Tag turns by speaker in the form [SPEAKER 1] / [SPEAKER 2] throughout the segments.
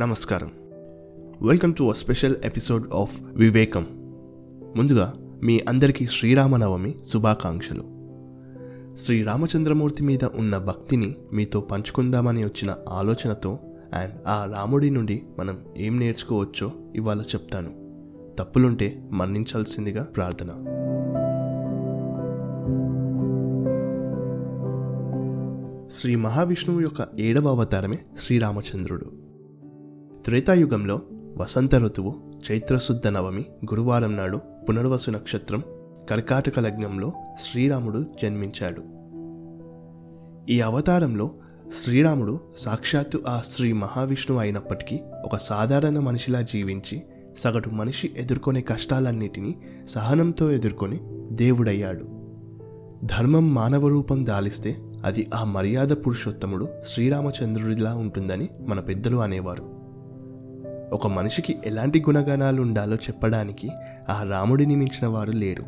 [SPEAKER 1] నమస్కారం. Welcome to a special episode of Vivekam ముందుగా మీ అందరికీ శ్రీరామనవమి శుభాకాంక్షలు. శ్రీరామచంద్రమూర్తి మీద ఉన్న భక్తిని మీతో పంచుకుందామని వచ్చిన ఆలోచనతో అండ్ ఆ రాముడి నుండి మనం ఏం నేర్చుకోవచ్చో ఇవాళ చెప్తాను. తప్పులుంటే మన్నించాల్సిందిగా ప్రార్థన. శ్రీ మహావిష్ణువు యొక్క ఏడవ అవతారమే శ్రీరామచంద్రుడు. త్రేతాయుగంలో వసంత ఋతువు చైత్రశుద్ధ నవమి గురువారం నాడు పునర్వసు నక్షత్రం కర్కాటక లగ్నంలో శ్రీరాముడు జన్మించాడు. ఈ అవతారంలో శ్రీరాముడు సాక్షాత్తు ఆ శ్రీ మహావిష్ణువు అయినప్పటికీ ఒక సాధారణ మనిషిలా జీవించి సగటు మనిషి ఎదుర్కొనే కష్టాలన్నిటినీ సహనంతో ఎదుర్కొని దేవుడయ్యాడు. ధర్మం మానవ రూపం దాలిస్తే అది ఆ మర్యాద పురుషోత్తముడు శ్రీరామచంద్రుడిలా ఉంటుందని మన పెద్దలు అనేవారు. ఒక మనిషికి ఎలాంటి గుణగణాలు ఉండాలో చెప్పడానికి ఆ రాముడిని మించిన వారు లేరు.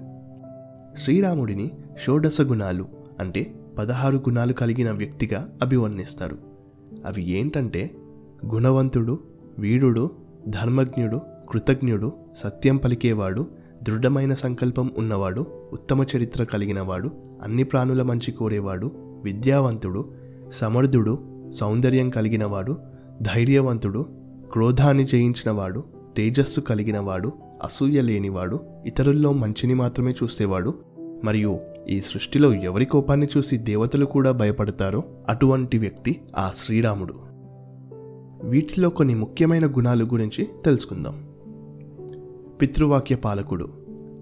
[SPEAKER 1] శ్రీరాముడిని షోడశ గుణాలు అంటే పదహారు గుణాలు కలిగిన వ్యక్తిగా అభివర్ణిస్తారు. అవి ఏంటంటే గుణవంతుడు వీరుడు ధర్మజ్ఞుడు కృతజ్ఞుడు సత్యం పలికేవాడు దృఢమైన సంకల్పం ఉన్నవాడు ఉత్తమ చరిత్ర కలిగినవాడు అన్ని ప్రాణుల మంచి కోరేవాడు విద్యావంతుడు సమర్థుడు సౌందర్యం కలిగినవాడు ధైర్యవంతుడు క్రోధాన్ని జయించినవాడు తేజస్సు కలిగినవాడు అసూయ లేనివాడు ఇతరుల్లో మంచిని మాత్రమే చూసేవాడు. మరియు ఈ సృష్టిలో ఎవరి కోపాన్ని చూసి దేవతలు కూడా భయపడతారో అటువంటి వ్యక్తి ఆ శ్రీరాముడు. వీటిలో కొన్ని ముఖ్యమైన గుణాలు గురించి తెలుసుకుందాం. పితృవాక్య పాలకుడు.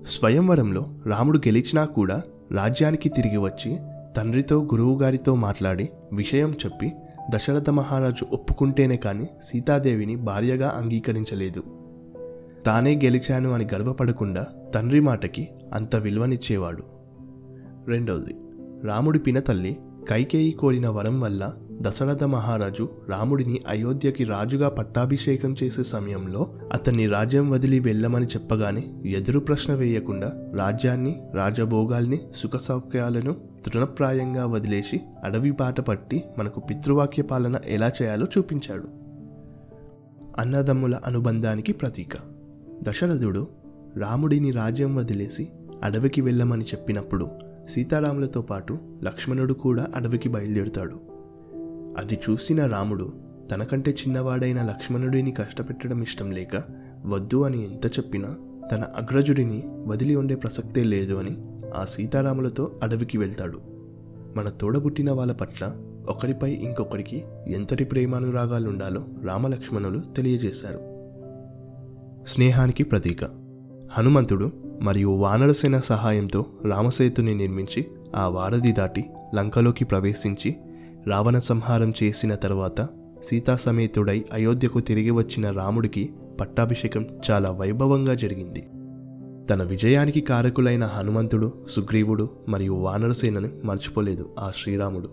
[SPEAKER 1] స్వయంవరంలో రాముడు గెలిచినా కూడా రాజ్యానికి తిరిగి వచ్చి తండ్రితో గురువుగారితో మాట్లాడి విషయం చెప్పి దశరథ మహారాజు ఒప్పుకుంటేనే కానీ సీతాదేవిని భార్యగా అంగీకరించలేదు. తానే గెలిచాను అని గర్వపడకుండా తండ్రి మాటకి అంత విలువనిచ్చేవాడు. రెండవది రాముడి పినతల్లి కైకేయి కోరిన వరం వల్ల దశరథ మహారాజు రాముడిని అయోధ్యకి రాజుగా పట్టాభిషేకం చేసే సమయంలో అతన్ని రాజ్యం వదిలి వెళ్ళమని చెప్పగానే ఎదురు ప్రశ్న వేయకుండా రాజ్యాన్ని రాజభోగాల్ని సుఖ సౌఖ్యాలను తృణప్రాయంగా వదిలేసి అడవి బాట పట్టి మనకు పితృవాక్య పాలన ఎలా చేయాలో చూపించాడు. అన్నదమ్ముల అనుబంధానికి ప్రతీక. దశరథుడు రాముడిని రాజ్యం వదిలేసి అడవికి వెళ్ళమని చెప్పినప్పుడు సీతారాములతో పాటు లక్ష్మణుడు కూడా అడవికి బయలుదేరుతాడు. అది చూసిన రాముడు తనకంటే చిన్నవాడైన లక్ష్మణుడిని కష్టపెట్టడం ఇష్టం లేక వద్దు అని ఎంత చెప్పినా తన అగ్రజుడిని వదిలి ఉండే ప్రసక్తే లేదు అని ఆ సీతారాములతో అడవికి వెళ్తాడు. మన తోడబుట్టిన వాళ్ళ పట్ల ఒకరిపై ఇంకొకరికి ఎంతటి ప్రేమానురాగాలుండాలో రామలక్ష్మణులు తెలియజేశారు. స్నేహానికి ప్రతీక. హనుమంతుడు మరియు వానరసేన సహాయంతో రామసేతుని నిర్మించి ఆ వారధి దాటి లంకలోకి ప్రవేశించి రావణ సంహారం చేసిన తర్వాత సీతాసమేతుడై అయోధ్యకు తిరిగి వచ్చిన రాముడికి పట్టాభిషేకం చాలా వైభవంగా జరిగింది. తన విజయానికి కారకులైన హనుమంతుడు సుగ్రీవుడు మరియు వానరసేనని మర్చిపోలేదు ఆ శ్రీరాముడు.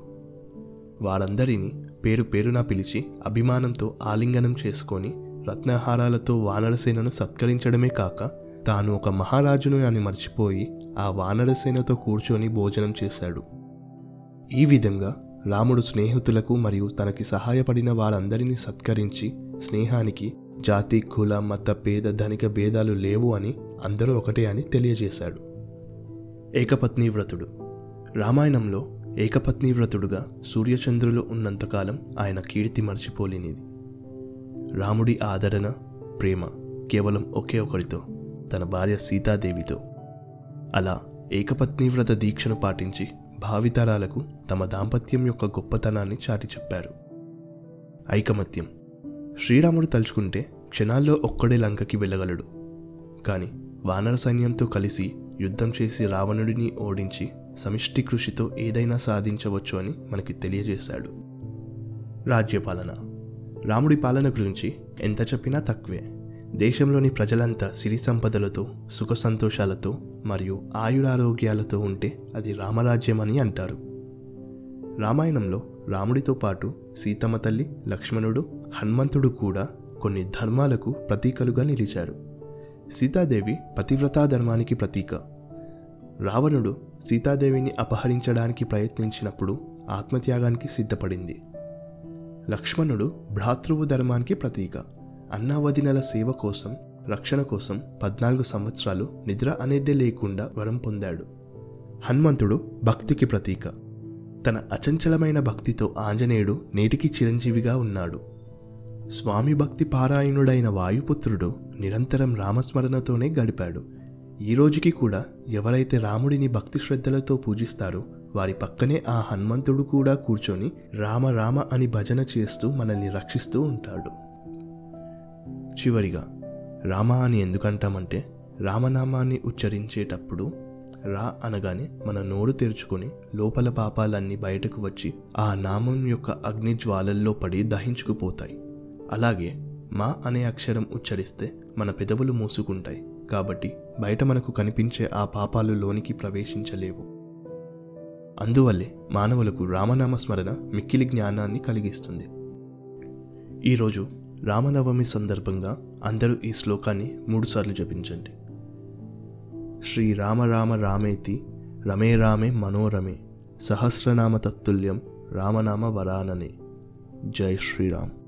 [SPEAKER 1] వారందరినీ పేరు పేరున పిలిచి అభిమానంతో ఆలింగనం చేసుకొని రత్నహారాలతో వానరసేనను సత్కరించడమే కాక తాను ఒక మహారాజును అని మర్చిపోయి ఆ వానరసేనతో కూర్చొని భోజనం చేశాడు. ఈ విధంగా రాముడు స్నేహితులకు మరియు తనకి సహాయపడిన వారందరినీ సత్కరించి స్నేహానికి జాతి కుల మత పేద ధనిక భేదాలు లేవు అని అందరూ ఒకటే అని తెలియజేశాడు. ఏకపత్ని వ్రతుడు. రామాయణంలో ఏకపత్ని వ్రతుడుగా సూర్యచంద్రులు ఉన్నంతకాలం ఆయన కీర్తి మర్చిపోలేనిది. రాముడి ఆదరణ ప్రేమ కేవలం ఒకే ఒకరితో తన భార్య సీతాదేవితో. అలా ఏకపత్ని వ్రత దీక్షను పాటించి భావితరాలకు తమ దాంపత్యం యొక్క గొప్పతనాన్ని చాటి చెప్పారు. ఐకమత్యం. శ్రీరాముడు తలుచుకుంటే క్షణాల్లో ఒక్కడే లంకకి వెళ్ళగలడు. కానీ వానర సైన్యంతో కలిసి యుద్ధం చేసి రావణుడిని ఓడించి సమిష్టి కృషితో ఏదైనా సాధించవచ్చు అని మనకి తెలియజేశాడు. రాజ్యపాలన. రాముడి పాలన గురించి ఎంత చెప్పినా తక్కువే. దేశంలోని ప్రజలంతా సిరి సంపదలతో సుఖ సంతోషాలతో మరియు ఆయురారోగ్యాలతో ఉంటే అది రామరాజ్యం అని అంటారు. రామాయణంలో రాముడితో పాటు సీతమ్మ తల్లి లక్ష్మణుడు హనుమంతుడు కూడా కొన్ని ధర్మాలకు ప్రతీకలుగా నిలిచారు. సీతాదేవి పతివ్రతా ధర్మానికి ప్రతీక. రావణుడు సీతాదేవిని అపహరించడానికి ప్రయత్నించినప్పుడు ఆత్మత్యాగానికి సిద్ధపడింది. లక్ష్మణుడు భ్రాతృవు ధర్మానికి ప్రతీక. అన్నావదినల సేవ కోసం రక్షణ కోసం పద్నాలుగు సంవత్సరాలు నిద్ర అనేదే లేకుండా వరం పొందాడు. హనుమంతుడు భక్తికి ప్రతీక. తన అచంచలమైన భక్తితో ఆంజనేయుడు నేటికి చిరంజీవిగా ఉన్నాడు. స్వామి భక్తి పారాయణుడైన వాయుపుత్రుడు నిరంతరం రామస్మరణతోనే గడిపాడు. ఈ రోజుకి కూడా ఎవరైతే రాముడిని భక్తి శ్రద్ధలతో పూజిస్తారో వారి పక్కనే ఆ హనుమంతుడు కూడా కూర్చొని రామ రామ అని భజన చేస్తూ మనల్ని రక్షిస్తూ ఉంటాడు. చివరిగా రామ అని ఎందుకంటామంటే రామనామాన్ని ఉచ్చరించేటప్పుడు రా అనగానే మన నోరు తెరుచుకొని లోపల పాపాలన్నీ బయటకు వచ్చి ఆ నామం యొక్క అగ్ని జ్వాలల్లో పడి దహించుకుపోతాయి. అలాగే మా అనే అక్షరం ఉచ్చరిస్తే మన పెదవులు మూసుకుంటాయి. కాబట్టి బయట మనకు కనిపించే ఆ పాపాలు లోనికి ప్రవేశించలేవు. అందువల్లే మానవులకు రామనామ స్మరణ మిక్కిలి జ్ఞానాన్ని కలిగిస్తుంది. ఈరోజు రామనవమి సందర్భంగా అందరూ ఈ శ్లోకాన్ని మూడుసార్లు జపించండి. శ్రీరామ రామ రామేతి రమే రామే మనోరమే సహస్రనామ తత్తుల్యం రామనామ వరాననే. జై శ్రీరామ్.